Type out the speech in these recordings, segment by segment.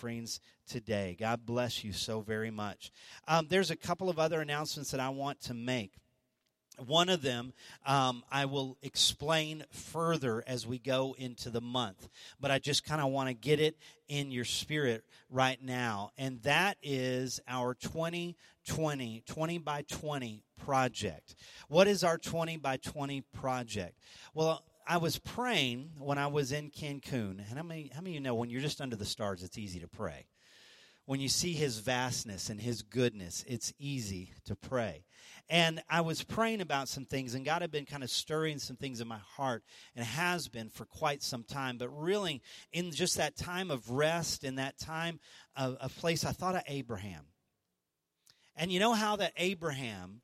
offerings today. God bless you so very much. Um, there's a couple of other announcements that I want to make. One of them um, I will explain further as we go into the month, but I just kind of want to get it in your spirit right now. And that is our 2020, 20 by 20 project. What is our 20 by 20 project? Well, I was praying when I was in Cancun. And how many, how many of you know when you're just under the stars, it's easy to pray? When you see his vastness and his goodness, it's easy to pray. And I was praying about some things, and God had been kind of stirring some things in my heart, and has been for quite some time. But really, in just that time of rest, in that time of, of place, I thought of Abraham. And you know how that Abraham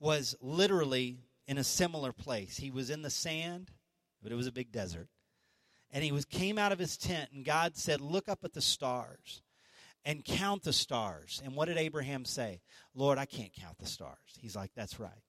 was literally in a similar place. He was in the sand, but it was a big desert. And he was came out of his tent and God said, "Look up at the stars and count the stars." And what did Abraham say? "Lord, I can't count the stars." He's like, "That's right."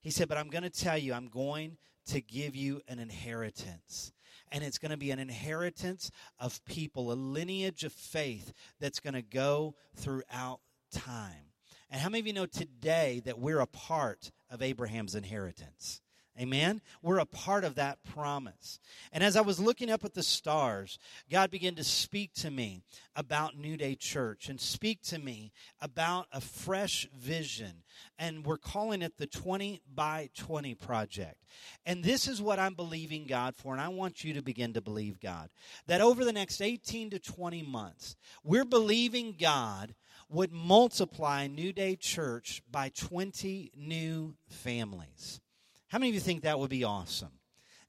He said, "But I'm going to tell you, I'm going to give you an inheritance." And it's going to be an inheritance of people, a lineage of faith that's going to go throughout time. And how many of you know today that we're a part of Abraham's inheritance? Amen. We're a part of that promise. And as I was looking up at the stars, God began to speak to me about New Day Church and speak to me about a fresh vision. And we're calling it the 20 by 20 project. And this is what I'm believing God for. And I want you to begin to believe God that over the next 18 to 20 months, we're believing God would multiply New Day Church by 20 new families. How many of you think that would be awesome?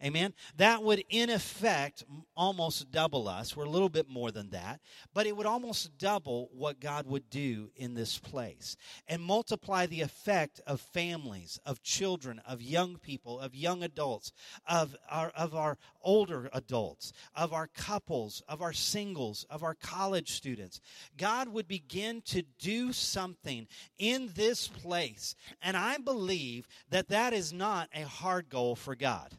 Amen. That would, in effect, almost double us. We're a little bit more than that, but it would almost double what God would do in this place and multiply the effect of families, of children, of young people, of young adults, of our, of our older adults, of our couples, of our singles, of our college students. God would begin to do something in this place. And I believe that that is not a hard goal for God.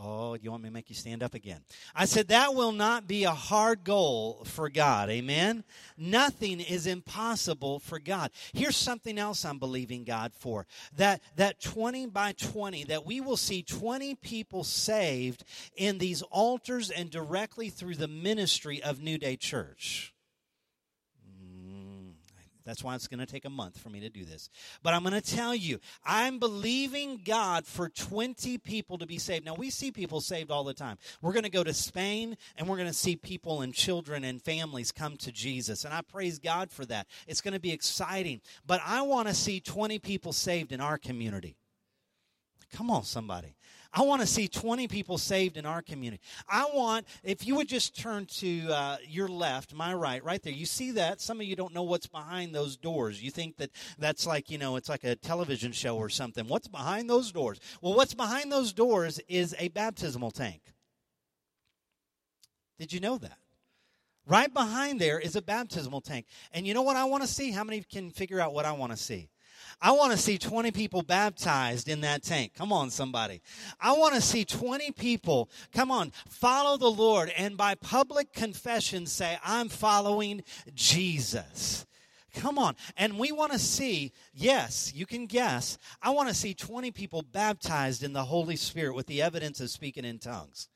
Oh, you want me to make you stand up again? I said that will not be a hard goal for God. Amen? Nothing is impossible for God. Here's something else I'm believing God for. That that 20 by 20 that we will see 20 people saved in these altars and directly through the ministry of New Day Church. That's why it's going to take a month for me to do this. But I'm going to tell you, I'm believing God for 20 people to be saved. Now, we see people saved all the time. We're going to go to Spain and we're going to see people and children and families come to Jesus. And I praise God for that. It's going to be exciting. But I want to see 20 people saved in our community. Come on, somebody. I want to see 20 people saved in our community. I want, if you would just turn to uh, your left, my right, right there. You see that? Some of you don't know what's behind those doors. You think that that's like, you know, it's like a television show or something. What's behind those doors? Well, what's behind those doors is a baptismal tank. Did you know that? Right behind there is a baptismal tank. And you know what I want to see? How many can figure out what I want to see? I want to see 20 people baptized in that tank. Come on, somebody. I want to see 20 people, come on, follow the Lord and by public confession say, I'm following Jesus. Come on. And we want to see, yes, you can guess, I want to see 20 people baptized in the Holy Spirit with the evidence of speaking in tongues.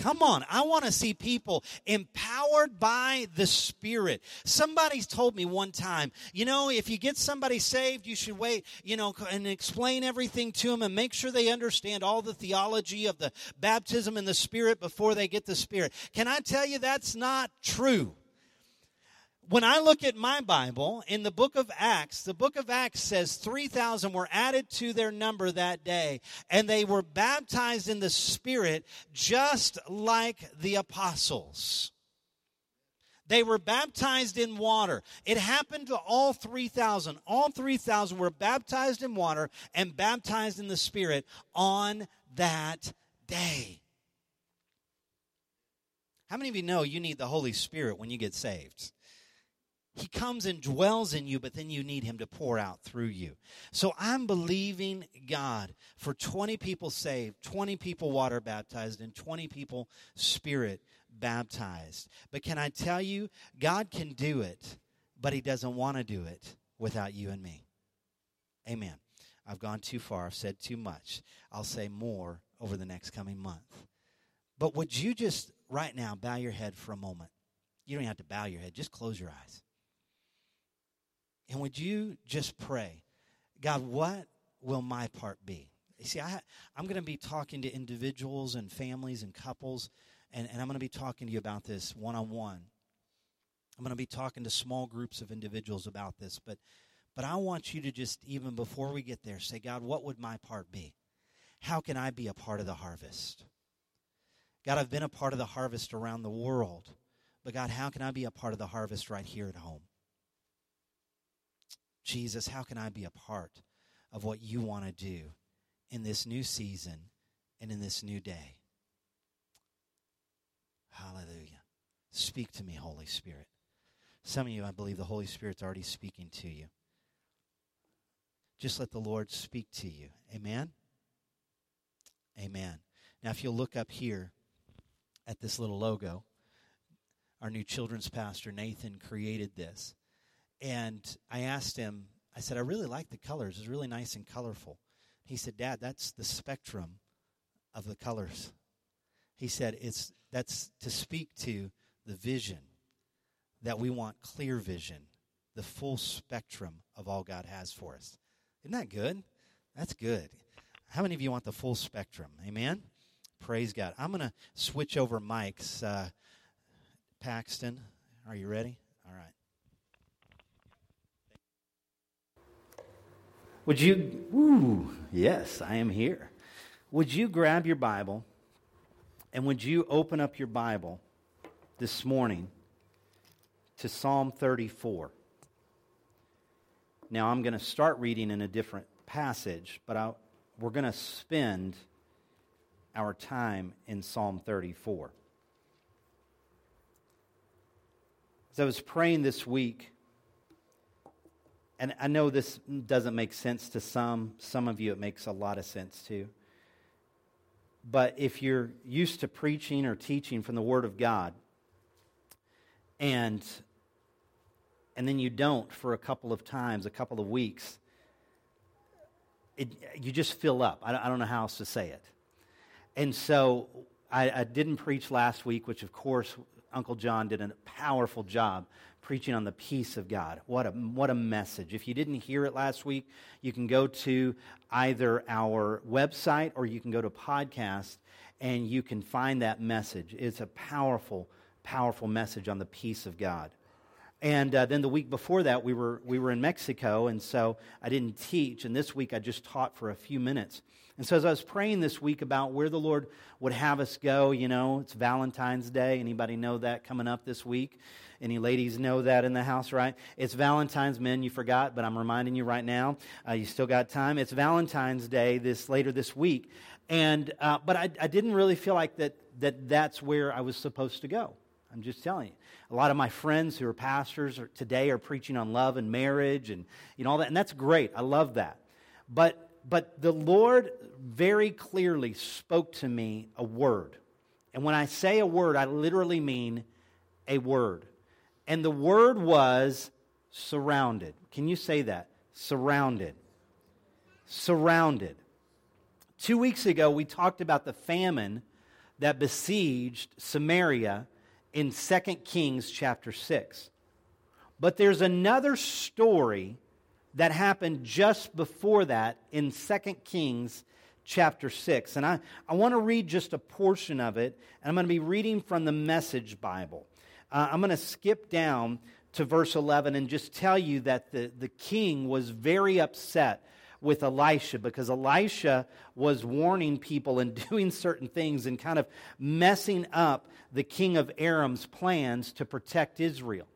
Come on, I want to see people empowered by the Spirit. Somebody told me one time, you know, if you get somebody saved, you should wait, you know, and explain everything to them and make sure they understand all the theology of the baptism in the Spirit before they get the Spirit. Can I tell you that's not true? When I look at my Bible in the book of Acts, the book of Acts says 3,000 were added to their number that day, and they were baptized in the Spirit just like the apostles. They were baptized in water. It happened to all 3,000. All 3,000 were baptized in water and baptized in the Spirit on that day. How many of you know you need the Holy Spirit when you get saved? He comes and dwells in you, but then you need Him to pour out through you. So I'm believing God for 20 people saved, 20 people water baptized, and 20 people spirit baptized. But can I tell you, God can do it, but He doesn't want to do it without you and me. Amen. I've gone too far. I've said too much. I'll say more over the next coming month. But would you just right now bow your head for a moment? You don't have to bow your head, just close your eyes. And would you just pray, God, what will my part be? You see, I, I'm going to be talking to individuals and families and couples, and, and I'm going to be talking to you about this one on one. I'm going to be talking to small groups of individuals about this, but but I want you to just even before we get there say, God, what would my part be? How can I be a part of the harvest? God, I've been a part of the harvest around the world, but God, how can I be a part of the harvest right here at home? Jesus, how can I be a part of what you want to do in this new season and in this new day? Hallelujah. Speak to me, Holy Spirit. Some of you, I believe the Holy Spirit's already speaking to you. Just let the Lord speak to you. Amen? Amen. Now, if you'll look up here at this little logo, our new children's pastor, Nathan, created this. And I asked him, I said, I really like the colors. It's really nice and colorful. He said, Dad, that's the spectrum of the colors. He said, it's that's to speak to the vision that we want clear vision, the full spectrum of all God has for us. Isn't that good? That's good. How many of you want the full spectrum? Amen? Praise God. I'm going to switch over mics. Uh, Paxton, are you ready? All right. Would you, woo, yes, I am here. Would you grab your Bible and would you open up your Bible this morning to Psalm 34? Now, I'm going to start reading in a different passage, but I, we're going to spend our time in Psalm 34. As I was praying this week, and I know this doesn't make sense to some, some of you it makes a lot of sense to. But if you're used to preaching or teaching from the Word of God, and and then you don't for a couple of times, a couple of weeks, it, you just fill up. I don't, I don't know how else to say it. And so I, I didn't preach last week, which of course Uncle John did a powerful job preaching on the peace of God. What a, what a message. If you didn't hear it last week, you can go to either our website or you can go to podcast and you can find that message. It's a powerful, powerful message on the peace of God. And uh, then the week before that, we were, we were in Mexico, and so I didn't teach. And this week, I just taught for a few minutes. And so as I was praying this week about where the Lord would have us go, you know, it's Valentine's Day. Anybody know that coming up this week? Any ladies know that in the house, right? It's Valentine's, men. You forgot, but I'm reminding you right now. Uh, you still got time. It's Valentine's Day this later this week, and uh, but I, I didn't really feel like that that that's where I was supposed to go. I'm just telling you. A lot of my friends who are pastors are, today are preaching on love and marriage and you know all that, and that's great. I love that. But but the Lord very clearly spoke to me a word. And when I say a word, I literally mean a word. And the word was surrounded. Can you say that? Surrounded. Surrounded. Two weeks ago, we talked about the famine that besieged Samaria in 2 Kings chapter 6. But there's another story that happened just before that in 2 Kings chapter 6. And I, I want to read just a portion of it, and I'm going to be reading from the Message Bible. Uh, I'm going to skip down to verse 11 and just tell you that the, the king was very upset with Elisha because Elisha was warning people and doing certain things and kind of messing up the king of Aram's plans to protect Israel.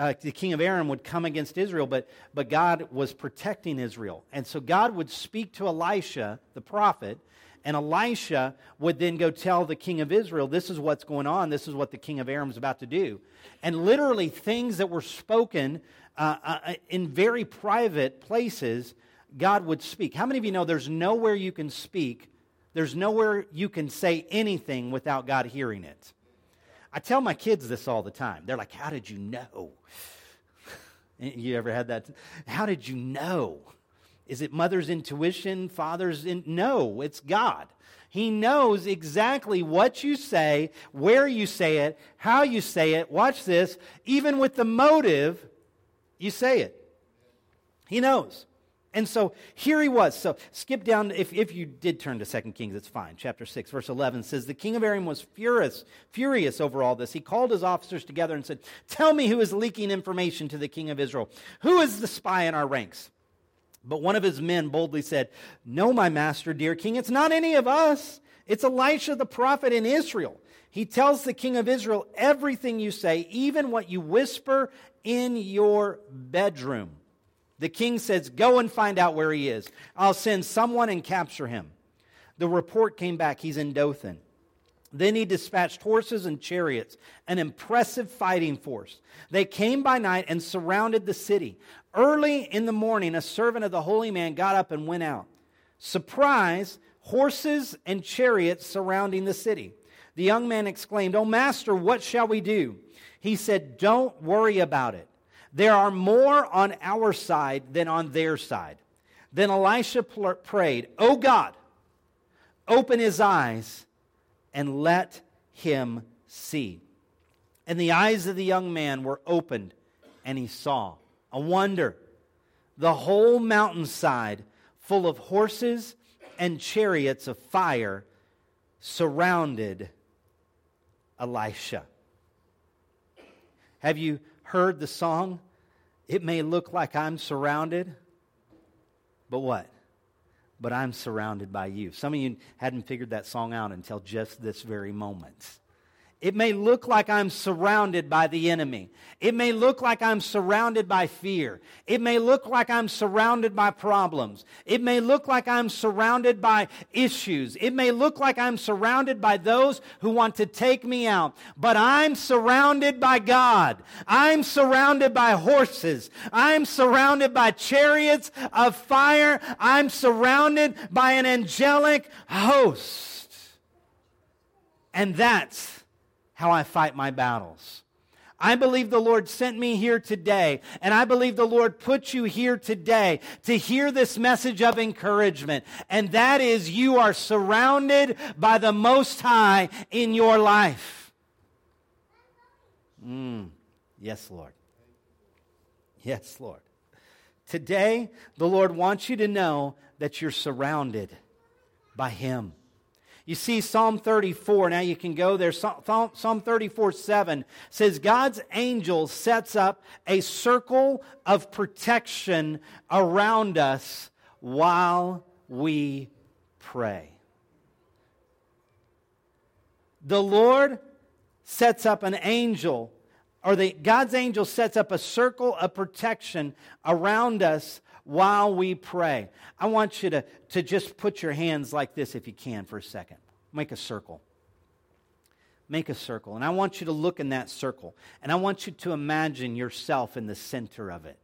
Uh, the king of Aram would come against Israel, but, but God was protecting Israel. And so God would speak to Elisha, the prophet, and Elisha would then go tell the king of Israel, This is what's going on. This is what the king of Aram is about to do. And literally, things that were spoken uh, uh, in very private places God would speak. How many of you know there's nowhere you can speak, there's nowhere you can say anything without God hearing it? I tell my kids this all the time. They're like, How did you know? You ever had that? How did you know? Is it mother's intuition, father's in? No, it's God. He knows exactly what you say, where you say it, how you say it. Watch this. Even with the motive, you say it. He knows. And so here he was. So skip down, if, if you did turn to 2 Kings, it's fine. Chapter 6, verse 11 says, The king of Aram was furious, furious over all this. He called his officers together and said, Tell me who is leaking information to the king of Israel. Who is the spy in our ranks? But one of his men boldly said, No, my master, dear king, it's not any of us. It's Elisha the prophet in Israel. He tells the king of Israel everything you say, even what you whisper in your bedroom. The king says, Go and find out where he is. I'll send someone and capture him. The report came back, he's in Dothan. Then he dispatched horses and chariots, an impressive fighting force. They came by night and surrounded the city. Early in the morning, a servant of the holy man got up and went out. Surprise, horses and chariots surrounding the city. The young man exclaimed, Oh, master, what shall we do? He said, Don't worry about it. There are more on our side than on their side. Then Elisha prayed, Oh God, open his eyes and let him see. And the eyes of the young man were opened, and he saw. A wonder. The whole mountainside full of horses and chariots of fire surrounded Elisha. Have you heard the song? It may look like I'm surrounded, but what? But I'm surrounded by you. Some of you hadn't figured that song out until just this very moment. It may look like I'm surrounded by the enemy. It may look like I'm surrounded by fear. It may look like I'm surrounded by problems. It may look like I'm surrounded by issues. It may look like I'm surrounded by those who want to take me out. But I'm surrounded by God. I'm surrounded by horses. I'm surrounded by chariots of fire. I'm surrounded by an angelic host. And that's how I fight my battles. I believe the Lord sent me here today, and I believe the Lord put you here today to hear this message of encouragement. And that is, you are surrounded by the Most High in your life. Mm. Yes, Lord. Yes, Lord. Today, the Lord wants you to know that you're surrounded by Him. You see, Psalm 34, now you can go there. Psalm 34 7 says, God's angel sets up a circle of protection around us while we pray. The Lord sets up an angel, or the, God's angel sets up a circle of protection around us while we pray. I want you to, to just put your hands like this if you can for a second. Make a circle. Make a circle. And I want you to look in that circle. And I want you to imagine yourself in the center of it.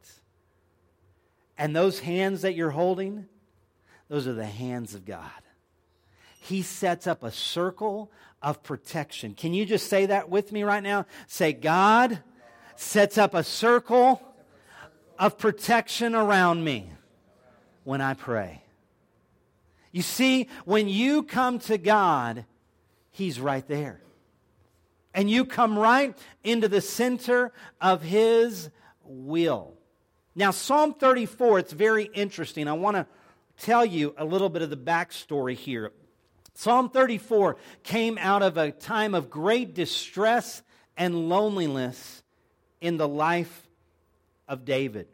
And those hands that you're holding, those are the hands of God. He sets up a circle of protection. Can you just say that with me right now? Say, God sets up a circle of protection around me when I pray. You see, when you come to God, He's right there. And you come right into the center of His will. Now, Psalm 34, it's very interesting. I want to tell you a little bit of the backstory here. Psalm 34 came out of a time of great distress and loneliness in the life of David.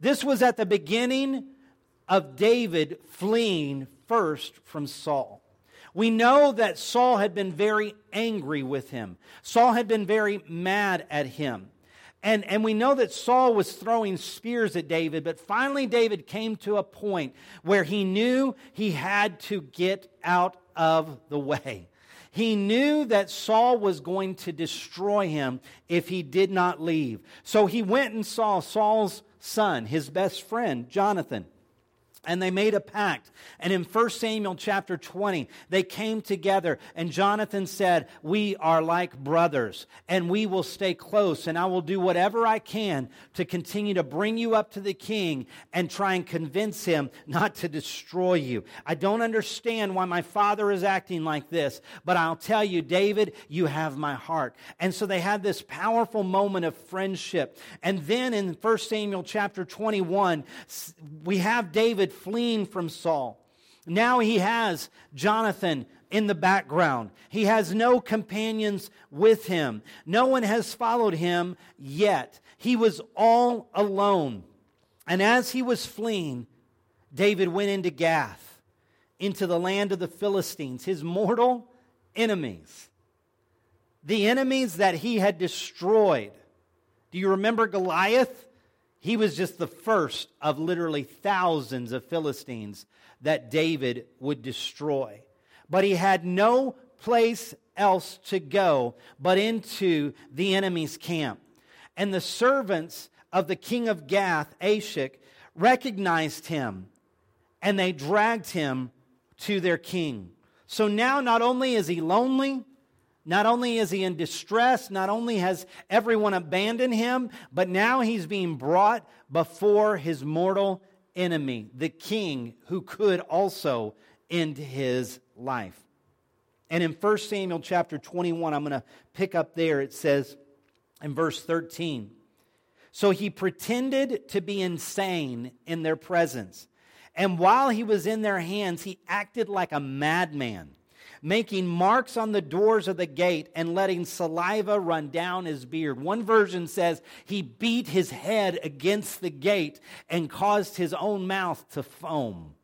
This was at the beginning of David fleeing first from Saul. We know that Saul had been very angry with him. Saul had been very mad at him. And, and we know that Saul was throwing spears at David, but finally David came to a point where he knew he had to get out of the way. He knew that Saul was going to destroy him if he did not leave. So he went and saw Saul's son, his best friend, Jonathan. And they made a pact. And in 1 Samuel chapter 20, they came together, and Jonathan said, We are like brothers, and we will stay close, and I will do whatever I can to continue to bring you up to the king and try and convince him not to destroy you. I don't understand why my father is acting like this, but I'll tell you, David, you have my heart. And so they had this powerful moment of friendship. And then in 1 Samuel chapter 21, we have David David fleeing from Saul. Now he has Jonathan in the background. He has no companions with him. No one has followed him yet. He was all alone. And as he was fleeing, David went into Gath, into the land of the Philistines, his mortal enemies. The enemies that he had destroyed. Do you remember Goliath? He was just the first of literally thousands of Philistines that David would destroy. But he had no place else to go but into the enemy's camp. And the servants of the king of Gath, Achish, recognized him and they dragged him to their king. So now, not only is he lonely, not only is he in distress, not only has everyone abandoned him, but now he's being brought before his mortal enemy, the king who could also end his life. And in 1 Samuel chapter 21, I'm going to pick up there, it says in verse 13 So he pretended to be insane in their presence. And while he was in their hands, he acted like a madman making marks on the doors of the gate and letting saliva run down his beard. One version says he beat his head against the gate and caused his own mouth to foam.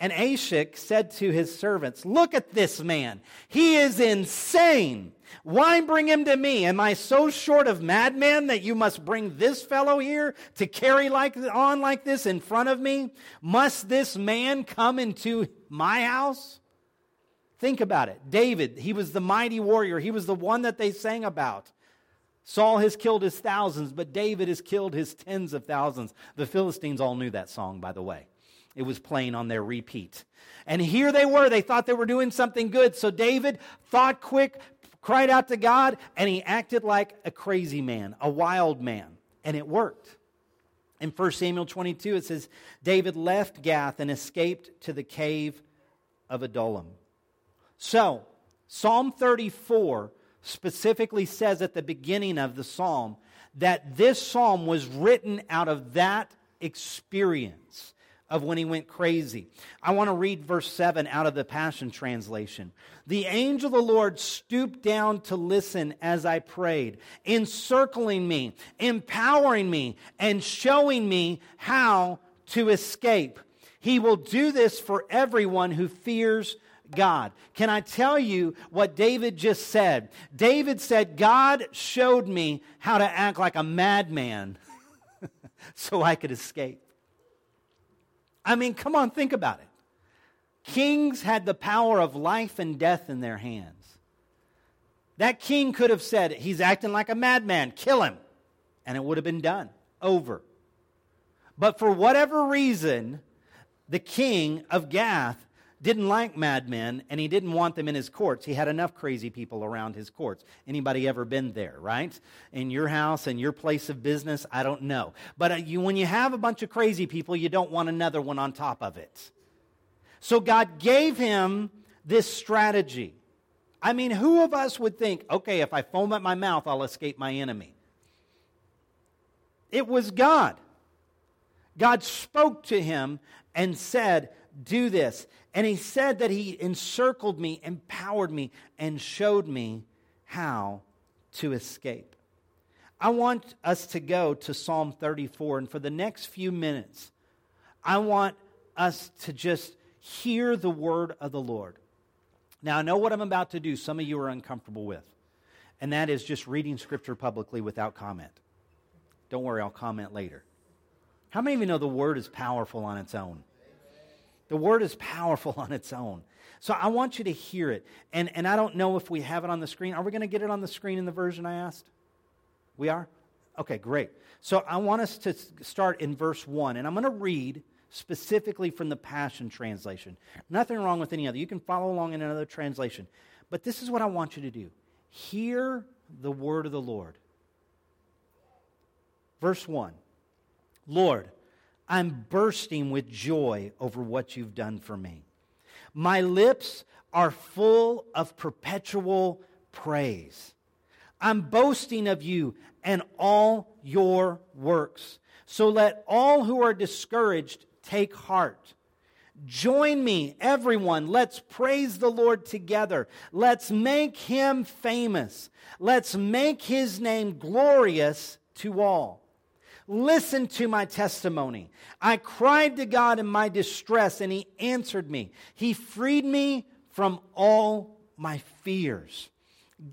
And Achish said to his servants, Look at this man. He is insane. Why bring him to me? Am I so short of madmen that you must bring this fellow here to carry like, on like this in front of me? Must this man come into my house? Think about it. David, he was the mighty warrior, he was the one that they sang about. Saul has killed his thousands, but David has killed his tens of thousands. The Philistines all knew that song, by the way. It was playing on their repeat. And here they were. They thought they were doing something good. So David thought quick, cried out to God, and he acted like a crazy man, a wild man. And it worked. In 1 Samuel 22, it says, David left Gath and escaped to the cave of Adullam. So, Psalm 34 specifically says at the beginning of the psalm that this psalm was written out of that experience of when he went crazy. I want to read verse 7 out of the Passion Translation. The angel of the Lord stooped down to listen as I prayed, encircling me, empowering me, and showing me how to escape. He will do this for everyone who fears God. Can I tell you what David just said? David said, God showed me how to act like a madman so I could escape. I mean, come on, think about it. Kings had the power of life and death in their hands. That king could have said, He's acting like a madman, kill him. And it would have been done, over. But for whatever reason, the king of Gath didn't like madmen and he didn't want them in his courts. He had enough crazy people around his courts. Anybody ever been there, right? In your house and your place of business? I don't know. But uh, you, when you have a bunch of crazy people, you don't want another one on top of it. So God gave him this strategy. I mean, who of us would think, okay, if I foam at my mouth, I'll escape my enemy? It was God. God spoke to him and said, Do this. And he said that he encircled me, empowered me, and showed me how to escape. I want us to go to Psalm 34, and for the next few minutes, I want us to just hear the word of the Lord. Now, I know what I'm about to do, some of you are uncomfortable with, and that is just reading scripture publicly without comment. Don't worry, I'll comment later. How many of you know the word is powerful on its own? The word is powerful on its own. So I want you to hear it. And, and I don't know if we have it on the screen. Are we going to get it on the screen in the version I asked? We are? Okay, great. So I want us to start in verse 1. And I'm going to read specifically from the Passion Translation. Nothing wrong with any other. You can follow along in another translation. But this is what I want you to do hear the word of the Lord. Verse 1 Lord, I'm bursting with joy over what you've done for me. My lips are full of perpetual praise. I'm boasting of you and all your works. So let all who are discouraged take heart. Join me, everyone. Let's praise the Lord together. Let's make him famous. Let's make his name glorious to all. Listen to my testimony. I cried to God in my distress, and he answered me. He freed me from all my fears.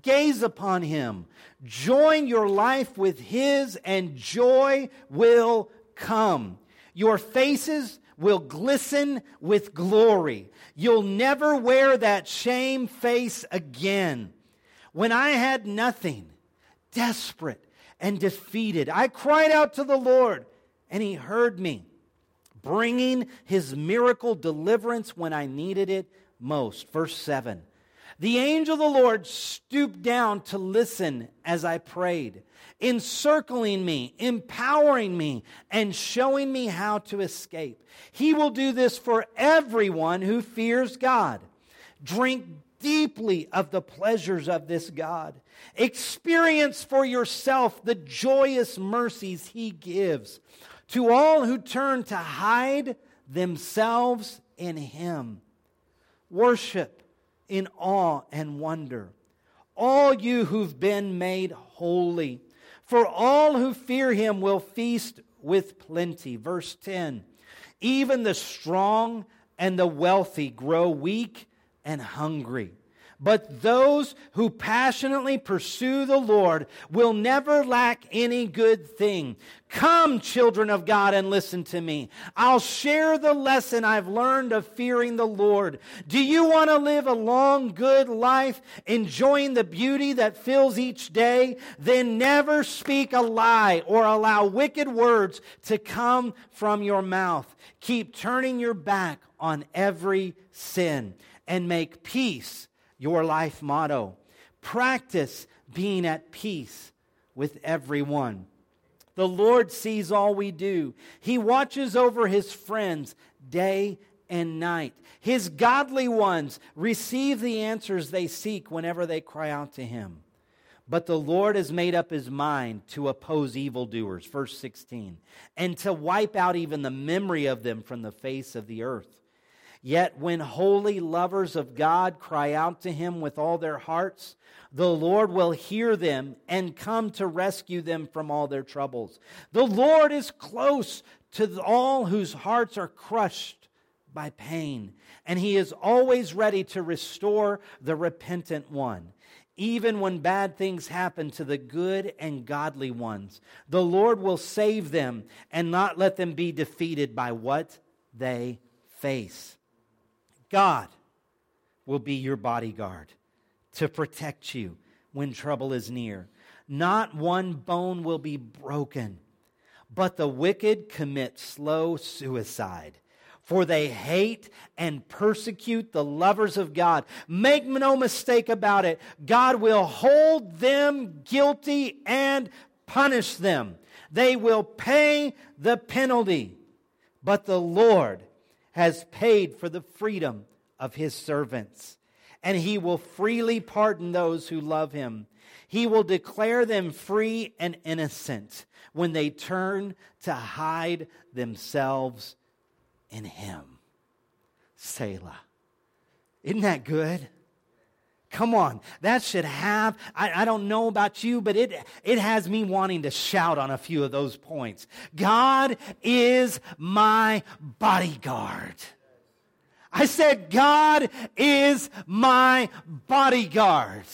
Gaze upon him. Join your life with his, and joy will come. Your faces will glisten with glory. You'll never wear that shame face again. When I had nothing, desperate and defeated, I cried out to the Lord, and he heard me, bringing his miracle deliverance when I needed it most. Verse 7. The angel of the Lord stooped down to listen as I prayed, encircling me, empowering me, and showing me how to escape. He will do this for everyone who fears God. Drink deeply of the pleasures of this God. Experience for yourself the joyous mercies He gives to all who turn to hide themselves in Him. Worship in awe and wonder. All you who've been made holy, for all who fear him will feast with plenty. Verse 10 Even the strong and the wealthy grow weak and hungry. But those who passionately pursue the Lord will never lack any good thing. Come, children of God, and listen to me. I'll share the lesson I've learned of fearing the Lord. Do you want to live a long, good life, enjoying the beauty that fills each day? Then never speak a lie or allow wicked words to come from your mouth. Keep turning your back on every sin and make peace your life motto. Practice being at peace with everyone. The Lord sees all we do. He watches over his friends day and night. His godly ones receive the answers they seek whenever they cry out to him. But the Lord has made up his mind to oppose evildoers, verse 16, and to wipe out even the memory of them from the face of the earth. Yet when holy lovers of God cry out to him with all their hearts, the Lord will hear them and come to rescue them from all their troubles. The Lord is close to all whose hearts are crushed by pain, and he is always ready to restore the repentant one. Even when bad things happen to the good and godly ones, the Lord will save them and not let them be defeated by what they face. God will be your bodyguard to protect you when trouble is near. Not one bone will be broken, but the wicked commit slow suicide. For they hate and persecute the lovers of God. Make no mistake about it, God will hold them guilty and punish them. They will pay the penalty. But the Lord has paid for the freedom of his servants, and he will freely pardon those who love him. He will declare them free and innocent when they turn to hide themselves in him. Selah. Isn't that good? Come on, that should have, I, I, don't know about you, but it, it has me wanting to shout on a few of those points. God is my bodyguard. I said, God is my bodyguard.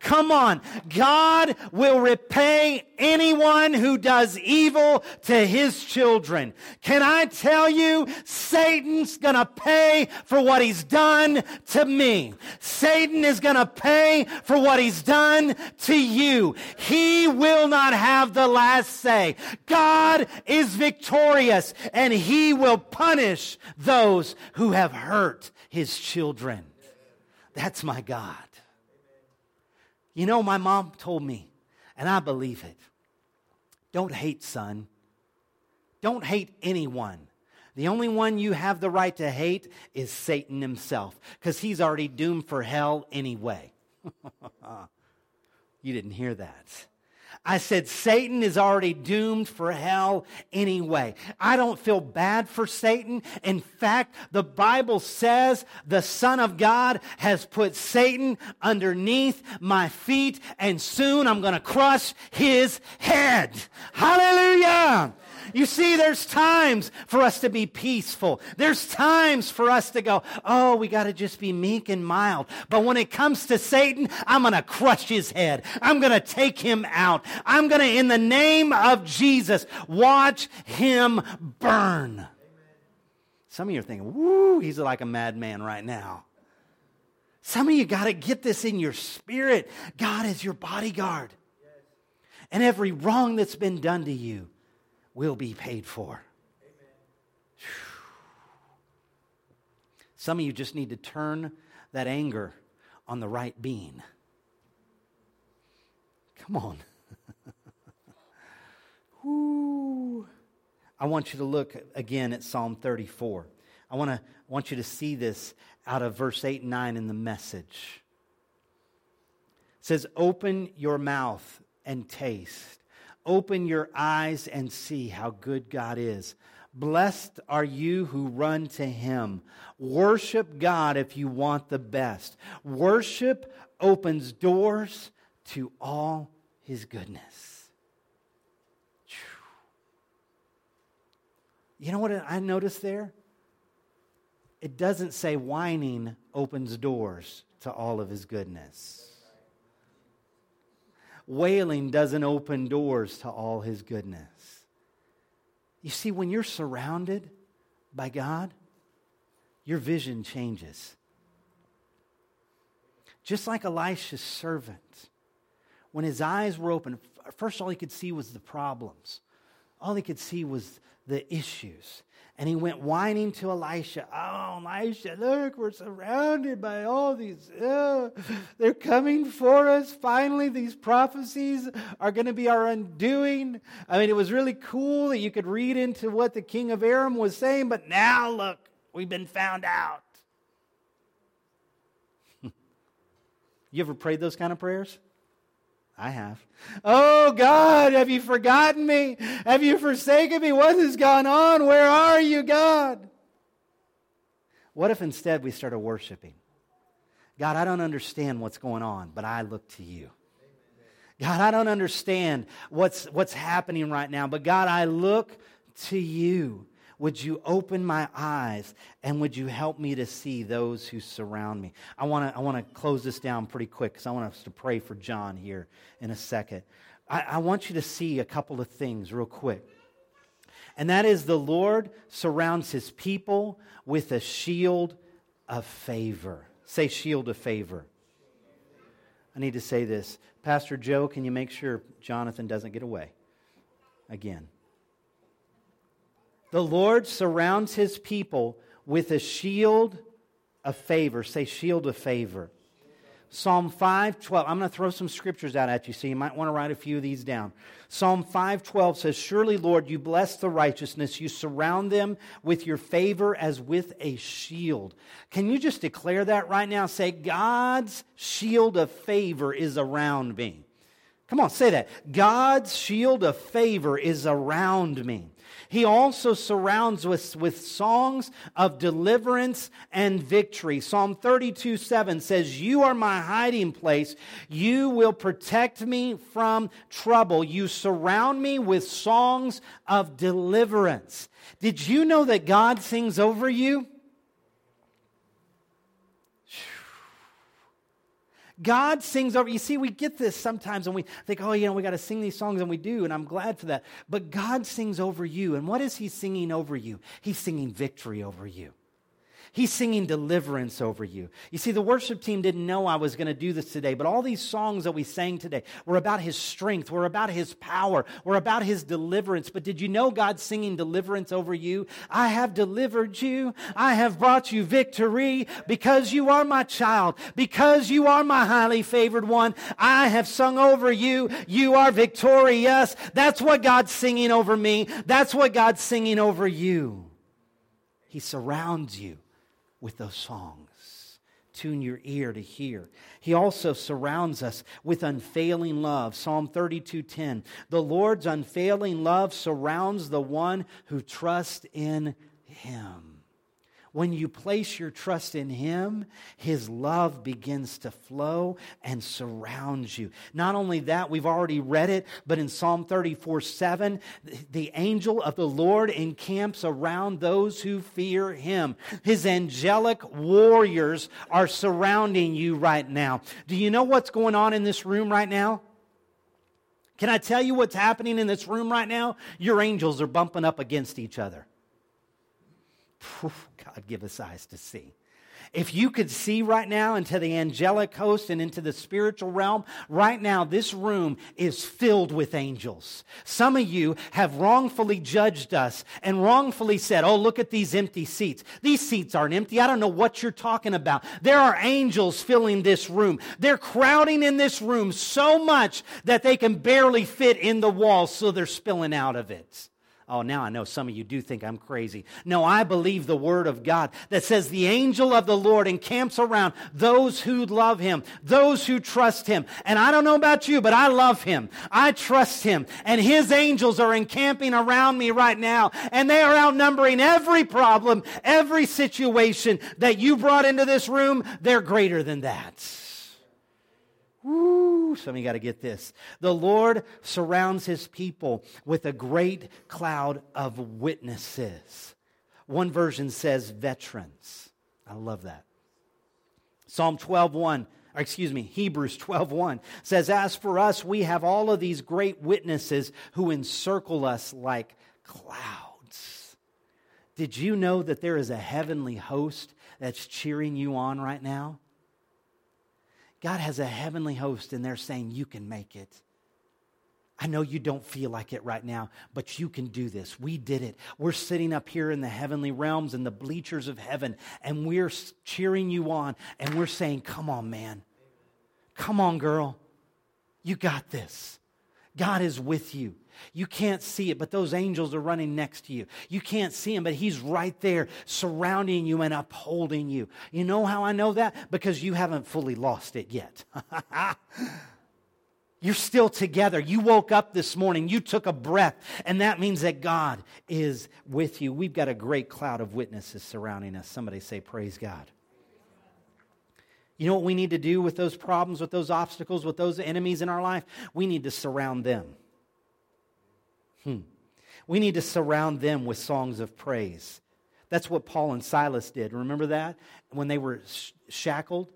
Come on. God will repay anyone who does evil to his children. Can I tell you, Satan's gonna pay for what he's done to me. Satan is gonna pay for what he's done to you. He will not have the last say. God is victorious and he will punish those who have hurt his children. That's my God. You know, my mom told me, and I believe it don't hate, son. Don't hate anyone. The only one you have the right to hate is Satan himself, because he's already doomed for hell anyway. you didn't hear that. I said, Satan is already doomed for hell anyway. I don't feel bad for Satan. In fact, the Bible says the Son of God has put Satan underneath my feet, and soon I'm going to crush his head. Hallelujah. You see, there's times for us to be peaceful. There's times for us to go, oh, we got to just be meek and mild. But when it comes to Satan, I'm going to crush his head. I'm going to take him out. I'm going to, in the name of Jesus, watch him burn. Some of you are thinking, woo, he's like a madman right now. Some of you got to get this in your spirit. God is your bodyguard. And every wrong that's been done to you, will be paid for. Some of you just need to turn that anger on the right being. Come on. I want you to look again at Psalm 34. I want, to, I want you to see this out of verse 8 and 9 in the message. It says, Open your mouth and taste Open your eyes and see how good God is. Blessed are you who run to him. Worship God if you want the best. Worship opens doors to all his goodness. You know what I noticed there? It doesn't say whining opens doors to all of his goodness wailing doesn't open doors to all his goodness. You see, when you're surrounded by God, your vision changes. Just like Elisha's servant, when his eyes were open, first all he could see was the problems. All he could see was the issues. And he went whining to Elisha, Oh, Elisha, look, we're surrounded by all these. Uh, they're coming for us. Finally, these prophecies are going to be our undoing. I mean, it was really cool that you could read into what the king of Aram was saying, but now look, we've been found out. you ever prayed those kind of prayers? I have. Oh God, have you forgotten me? Have you forsaken me? What has gone on? Where are you, God? What if instead we started worshiping? God, I don't understand what's going on, but I look to you. God, I don't understand what's, what's happening right now, but God, I look to you. Would you open my eyes and would you help me to see those who surround me? I want to I wanna close this down pretty quick because I want us to pray for John here in a second. I, I want you to see a couple of things real quick. And that is the Lord surrounds his people with a shield of favor. Say, shield of favor. I need to say this. Pastor Joe, can you make sure Jonathan doesn't get away again? The Lord surrounds his people with a shield of favor. Say, shield of favor. Psalm 5:12. I'm going to throw some scriptures out at you, so you might want to write a few of these down. Psalm 5:12 says, "Surely, Lord, you bless the righteousness; you surround them with your favor as with a shield." Can you just declare that right now? Say, "God's shield of favor is around me." Come on, say that. God's shield of favor is around me. He also surrounds us with songs of deliverance and victory. Psalm 32 7 says, You are my hiding place. You will protect me from trouble. You surround me with songs of deliverance. Did you know that God sings over you? God sings over. You see, we get this sometimes and we think, oh, you know, we got to sing these songs, and we do, and I'm glad for that. But God sings over you. And what is He singing over you? He's singing victory over you. He's singing deliverance over you. You see, the worship team didn't know I was going to do this today, but all these songs that we sang today were about His strength, were about His power, were about His deliverance. But did you know God's singing deliverance over you? I have delivered you. I have brought you victory because you are my child, because you are my highly favored one. I have sung over you. You are victorious. That's what God's singing over me. That's what God's singing over you. He surrounds you with those songs. Tune your ear to hear. He also surrounds us with unfailing love. Psalm 32:10. The Lord's unfailing love surrounds the one who trusts in him. When you place your trust in Him, His love begins to flow and surrounds you. Not only that, we've already read it, but in Psalm 34 7, the angel of the Lord encamps around those who fear Him. His angelic warriors are surrounding you right now. Do you know what's going on in this room right now? Can I tell you what's happening in this room right now? Your angels are bumping up against each other. God, give us eyes to see. If you could see right now into the angelic host and into the spiritual realm, right now this room is filled with angels. Some of you have wrongfully judged us and wrongfully said, Oh, look at these empty seats. These seats aren't empty. I don't know what you're talking about. There are angels filling this room. They're crowding in this room so much that they can barely fit in the walls, so they're spilling out of it. Oh, now I know some of you do think I'm crazy. No, I believe the word of God that says the angel of the Lord encamps around those who love him, those who trust him. And I don't know about you, but I love him. I trust him. And his angels are encamping around me right now. And they are outnumbering every problem, every situation that you brought into this room. They're greater than that. Woo, some of you got to get this. The Lord surrounds his people with a great cloud of witnesses. One version says veterans. I love that. Psalm 12:1, or excuse me, Hebrews 12:1 says, "As for us, we have all of these great witnesses who encircle us like clouds." Did you know that there is a heavenly host that's cheering you on right now? God has a heavenly host, and they're saying, You can make it. I know you don't feel like it right now, but you can do this. We did it. We're sitting up here in the heavenly realms in the bleachers of heaven, and we're cheering you on, and we're saying, Come on, man. Come on, girl. You got this. God is with you. You can't see it, but those angels are running next to you. You can't see him, but he's right there surrounding you and upholding you. You know how I know that? Because you haven't fully lost it yet. You're still together. You woke up this morning. You took a breath, and that means that God is with you. We've got a great cloud of witnesses surrounding us. Somebody say, Praise God. You know what we need to do with those problems, with those obstacles, with those enemies in our life? We need to surround them. Hmm. We need to surround them with songs of praise. That's what Paul and Silas did. Remember that? When they were shackled,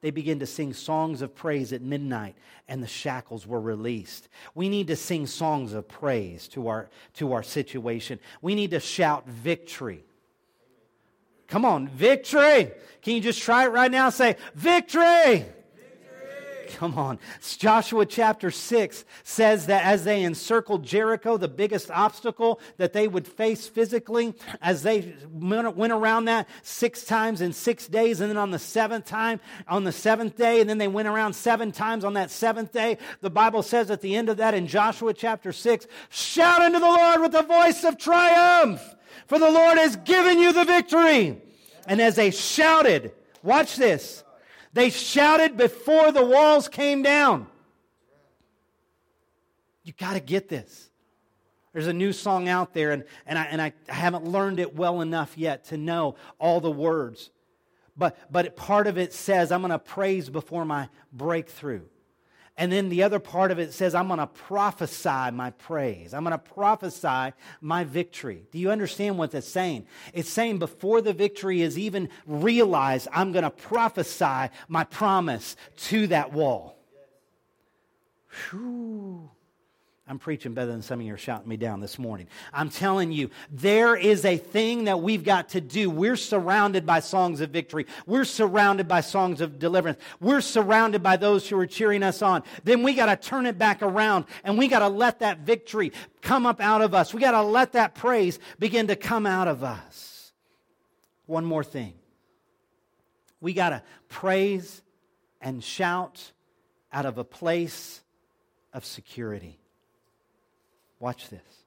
they began to sing songs of praise at midnight, and the shackles were released. We need to sing songs of praise to our, to our situation. We need to shout victory. Come on, victory! Can you just try it right now? Say, victory! Come on. Joshua chapter 6 says that as they encircled Jericho, the biggest obstacle that they would face physically, as they went around that six times in six days, and then on the seventh time, on the seventh day, and then they went around seven times on that seventh day, the Bible says at the end of that in Joshua chapter 6, shout unto the Lord with a voice of triumph, for the Lord has given you the victory. And as they shouted, watch this they shouted before the walls came down. You got to get this. There's a new song out there, and, and, I, and I haven't learned it well enough yet to know all the words. But, but part of it says, I'm going to praise before my breakthrough. And then the other part of it says, I'm going to prophesy my praise. I'm going to prophesy my victory. Do you understand what that's saying? It's saying before the victory is even realized, I'm going to prophesy my promise to that wall. Whew. I'm preaching better than some of you are shouting me down this morning. I'm telling you, there is a thing that we've got to do. We're surrounded by songs of victory. We're surrounded by songs of deliverance. We're surrounded by those who are cheering us on. Then we got to turn it back around and we got to let that victory come up out of us. We got to let that praise begin to come out of us. One more thing. We got to praise and shout out of a place of security. Watch this.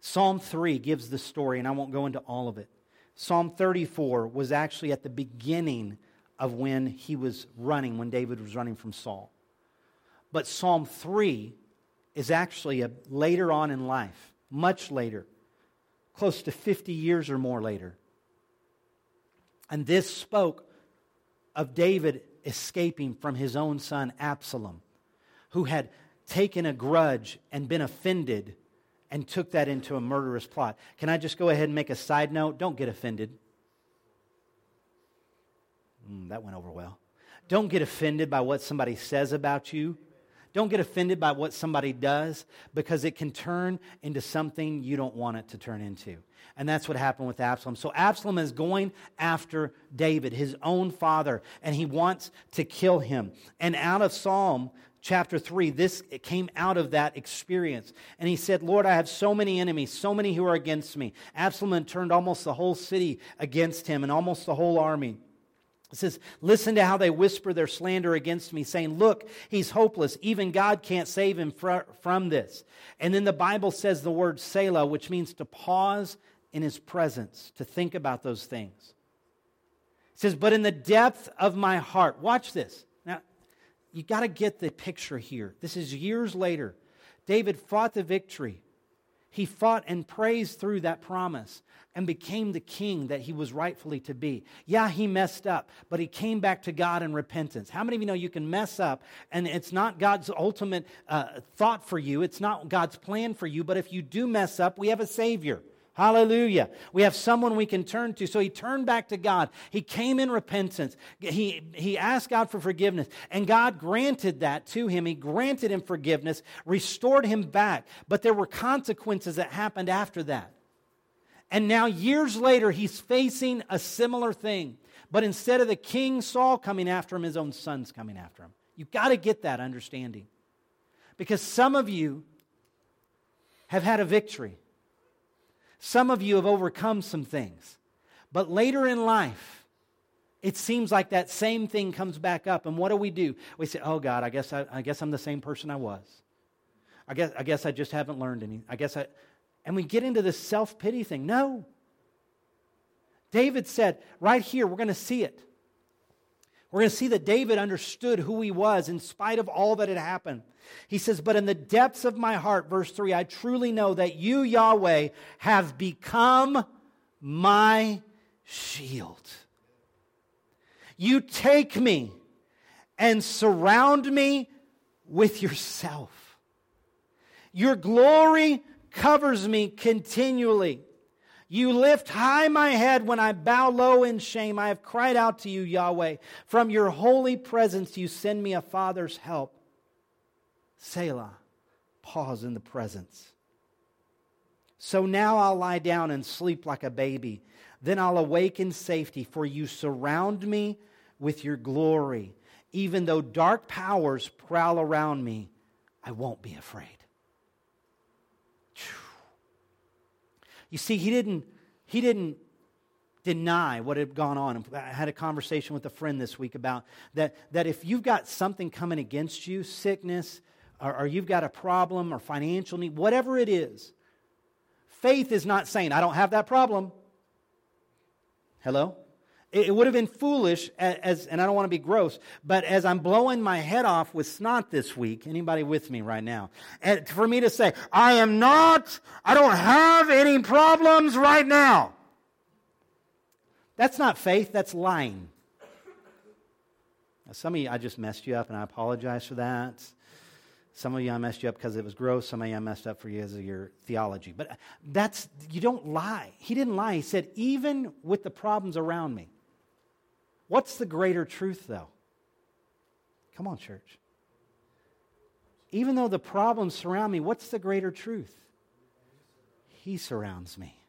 Psalm 3 gives the story, and I won't go into all of it. Psalm 34 was actually at the beginning of when he was running, when David was running from Saul. But Psalm 3 is actually a, later on in life, much later, close to 50 years or more later. And this spoke of David escaping from his own son Absalom, who had taken a grudge and been offended and took that into a murderous plot. Can I just go ahead and make a side note? Don't get offended. Mm, that went over well. Don't get offended by what somebody says about you. Don't get offended by what somebody does because it can turn into something you don't want it to turn into. And that's what happened with Absalom. So Absalom is going after David, his own father, and he wants to kill him. And out of Psalm chapter 3, this came out of that experience. And he said, Lord, I have so many enemies, so many who are against me. Absalom turned almost the whole city against him and almost the whole army. It says, Listen to how they whisper their slander against me, saying, Look, he's hopeless. Even God can't save him fr- from this. And then the Bible says the word Selah, which means to pause in his presence, to think about those things. It says, But in the depth of my heart, watch this you got to get the picture here. This is years later. David fought the victory. He fought and praised through that promise and became the king that he was rightfully to be. Yeah, he messed up, but he came back to God in repentance. How many of you know you can mess up and it's not God's ultimate uh, thought for you? It's not God's plan for you, but if you do mess up, we have a Savior. Hallelujah. We have someone we can turn to. So he turned back to God. He came in repentance. He, he asked God for forgiveness, and God granted that to him. He granted him forgiveness, restored him back. But there were consequences that happened after that. And now, years later, he's facing a similar thing. But instead of the king Saul coming after him, his own son's coming after him. You've got to get that understanding. Because some of you have had a victory some of you have overcome some things. But later in life, it seems like that same thing comes back up. And what do we do? We say, oh, God, I guess, I, I guess I'm the same person I was. I guess, I guess I just haven't learned any. I guess I. And we get into this self pity thing. No. David said, right here, we're going to see it. We're going to see that David understood who he was in spite of all that had happened. He says, But in the depths of my heart, verse 3, I truly know that you, Yahweh, have become my shield. You take me and surround me with yourself. Your glory covers me continually. You lift high my head when I bow low in shame. I have cried out to you, Yahweh. From your holy presence, you send me a father's help. Selah. Pause in the presence. So now I'll lie down and sleep like a baby. Then I'll awake in safety, for you surround me with your glory. Even though dark powers prowl around me, I won't be afraid. You see, he didn't, he didn't deny what had gone on. I had a conversation with a friend this week about that, that if you've got something coming against you, sickness, or, or you've got a problem or financial need, whatever it is, faith is not saying, I don't have that problem. Hello? It would have been foolish, as, and I don't want to be gross, but as I'm blowing my head off with snot this week, anybody with me right now, eh, for me to say, I am not, I don't have any problems right now. That's not faith, that's lying. Some of you, I just messed you up, and I apologize for that. Some of you, I messed you up because it was gross. Some of you, I messed up for you as of your theology. But uh, that's, you don't lie. He didn't lie. He said, even with the problems around me. What's the greater truth, though? Come on, church. Even though the problems surround me, what's the greater truth? He surrounds me.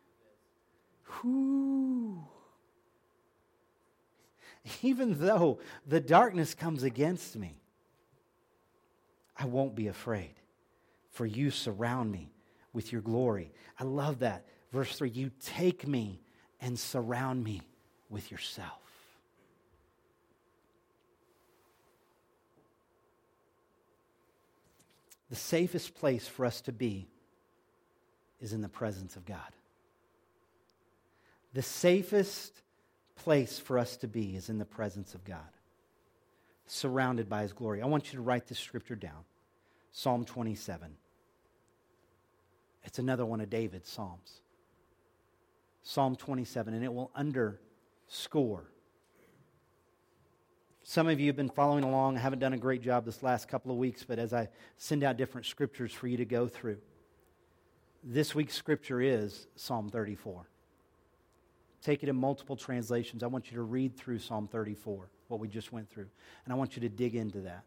Whoo. Even though the darkness comes against me, I won't be afraid, for you surround me with your glory. I love that. Verse 3 You take me and surround me with yourself. The safest place for us to be is in the presence of God. The safest place for us to be is in the presence of God, surrounded by His glory. I want you to write this scripture down Psalm 27. It's another one of David's Psalms. Psalm 27, and it will underscore. Some of you have been following along. I haven't done a great job this last couple of weeks, but as I send out different scriptures for you to go through, this week's scripture is Psalm 34. Take it in multiple translations. I want you to read through Psalm 34, what we just went through. And I want you to dig into that.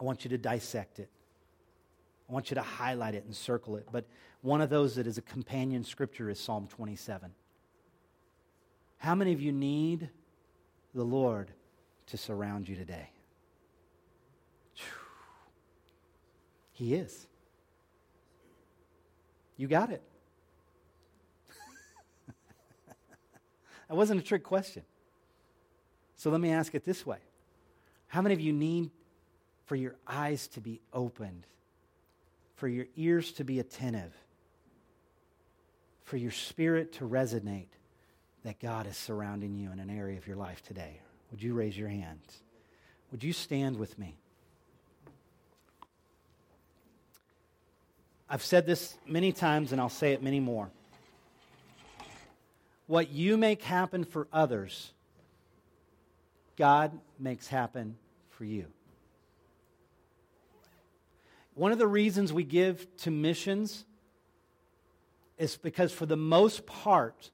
I want you to dissect it. I want you to highlight it and circle it. But one of those that is a companion scripture is Psalm 27. How many of you need the Lord to surround you today? He is. You got it. that wasn't a trick question. So let me ask it this way How many of you need for your eyes to be opened, for your ears to be attentive, for your spirit to resonate that God is surrounding you in an area of your life today? Would you raise your hands? Would you stand with me? I've said this many times and I'll say it many more. What you make happen for others, God makes happen for you. One of the reasons we give to missions is because, for the most part,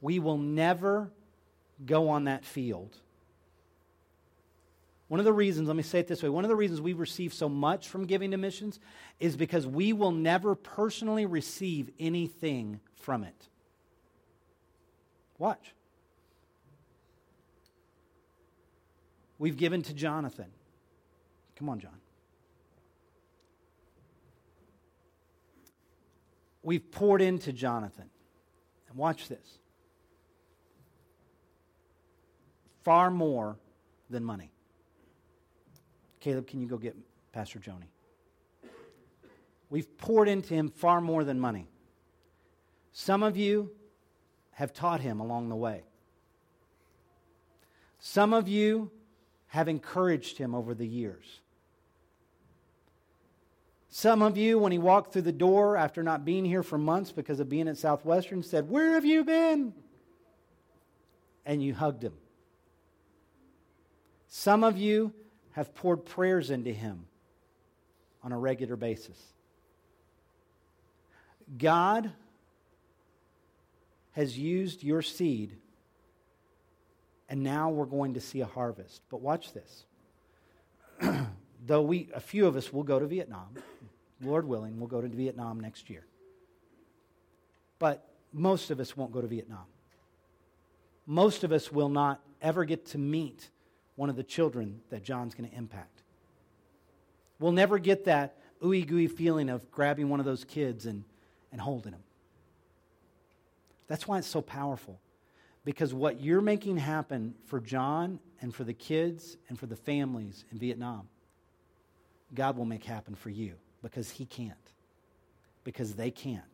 we will never go on that field. One of the reasons, let me say it this way one of the reasons we receive so much from giving to missions is because we will never personally receive anything from it. Watch. We've given to Jonathan. Come on, John. We've poured into Jonathan. And watch this far more than money. Caleb, can you go get Pastor Joni? We've poured into him far more than money. Some of you have taught him along the way. Some of you have encouraged him over the years. Some of you, when he walked through the door after not being here for months because of being at Southwestern, said, Where have you been? And you hugged him. Some of you have poured prayers into him on a regular basis. God has used your seed, and now we're going to see a harvest. But watch this. Though we, a few of us will go to Vietnam, Lord willing, we'll go to Vietnam next year. But most of us won't go to Vietnam. Most of us will not ever get to meet one of the children that John's going to impact. We'll never get that ooey gooey feeling of grabbing one of those kids and, and holding them. That's why it's so powerful. Because what you're making happen for John and for the kids and for the families in Vietnam, God will make happen for you because He can't. Because they can't.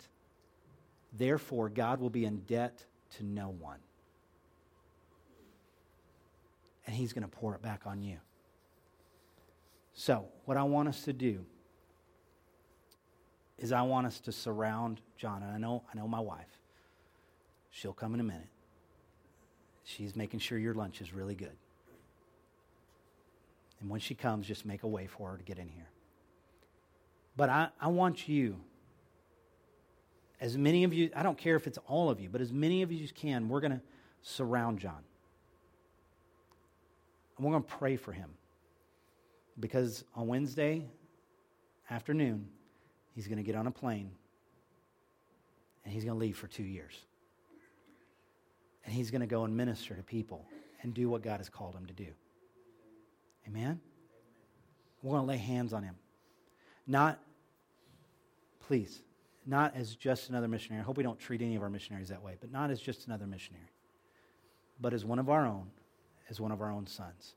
Therefore, God will be in debt to no one and He's going to pour it back on you. So, what I want us to do is I want us to surround John. And I know, I know my wife. She'll come in a minute. She's making sure your lunch is really good. And when she comes, just make a way for her to get in here. But I, I want you, as many of you, I don't care if it's all of you, but as many of you as can, we're going to surround John. And we're going to pray for him. Because on Wednesday afternoon, he's going to get on a plane and he's going to leave for two years. And he's going to go and minister to people and do what God has called him to do. Amen? We're going to lay hands on him. Not, please, not as just another missionary. I hope we don't treat any of our missionaries that way, but not as just another missionary, but as one of our own, as one of our own sons.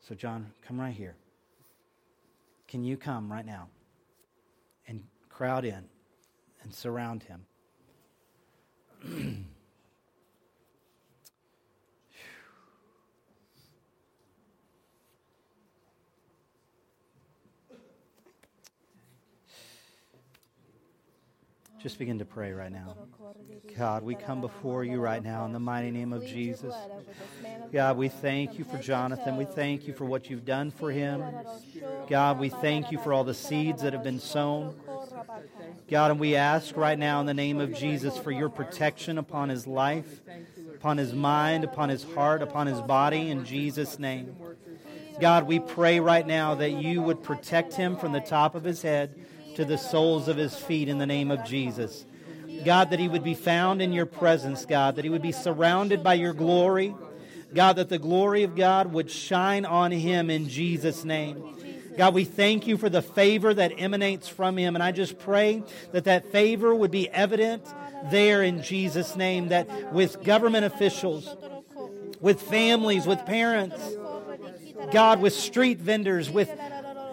So, John, come right here. Can you come right now and crowd in and surround him? Just begin to pray right now. God, we come before you right now in the mighty name of Jesus. God, we thank you for Jonathan. We thank you for what you've done for him. God, we thank you for all the seeds that have been sown. God, and we ask right now in the name of Jesus for your protection upon his life, upon his mind, upon his heart, upon his body, in Jesus' name. God, we pray right now that you would protect him from the top of his head to the soles of his feet in the name of Jesus. God, that he would be found in your presence, God, that he would be surrounded by your glory. God, that the glory of God would shine on him in Jesus' name. God, we thank you for the favor that emanates from him. And I just pray that that favor would be evident there in Jesus' name, that with government officials, with families, with parents, God, with street vendors, with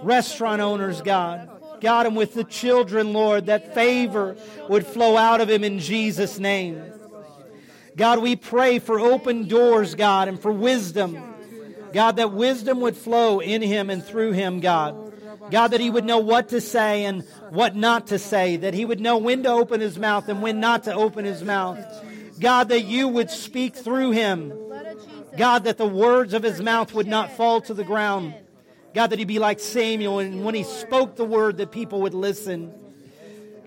restaurant owners, God, God, and with the children, Lord, that favor would flow out of him in Jesus' name. God, we pray for open doors, God, and for wisdom. God, that wisdom would flow in him and through him, God. God, that he would know what to say and what not to say, that he would know when to open his mouth and when not to open his mouth. God, that you would speak through him. God, that the words of his mouth would not fall to the ground. God, that he be like Samuel, and when he spoke the word, that people would listen.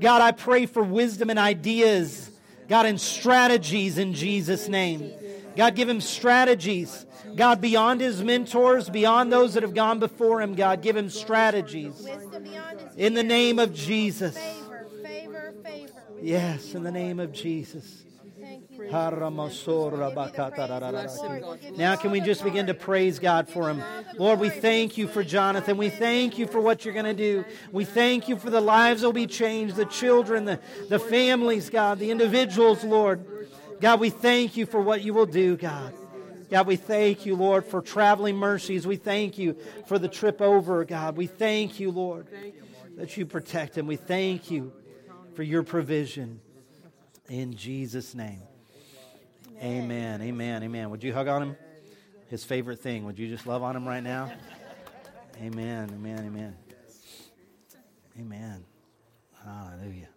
God, I pray for wisdom and ideas, God, and strategies in Jesus' name. God, give him strategies. God, beyond his mentors, beyond those that have gone before him, God, give him strategies. In the name of Jesus. Yes, in the name of Jesus. Now, can we just begin to praise God for him? Lord, we thank you for Jonathan. We thank you for what you're going to do. We thank you for the lives that will be changed, the children, the, the families, God, the individuals, Lord. God, we thank you for what you will do, God. God, we thank you, Lord, for traveling mercies. We thank you for the trip over, God. We thank you, Lord, that you protect him. We thank you for your provision. In Jesus' name. Amen. Amen. Amen. Would you hug on him? His favorite thing. Would you just love on him right now? Amen. Amen. Amen. Amen. Hallelujah.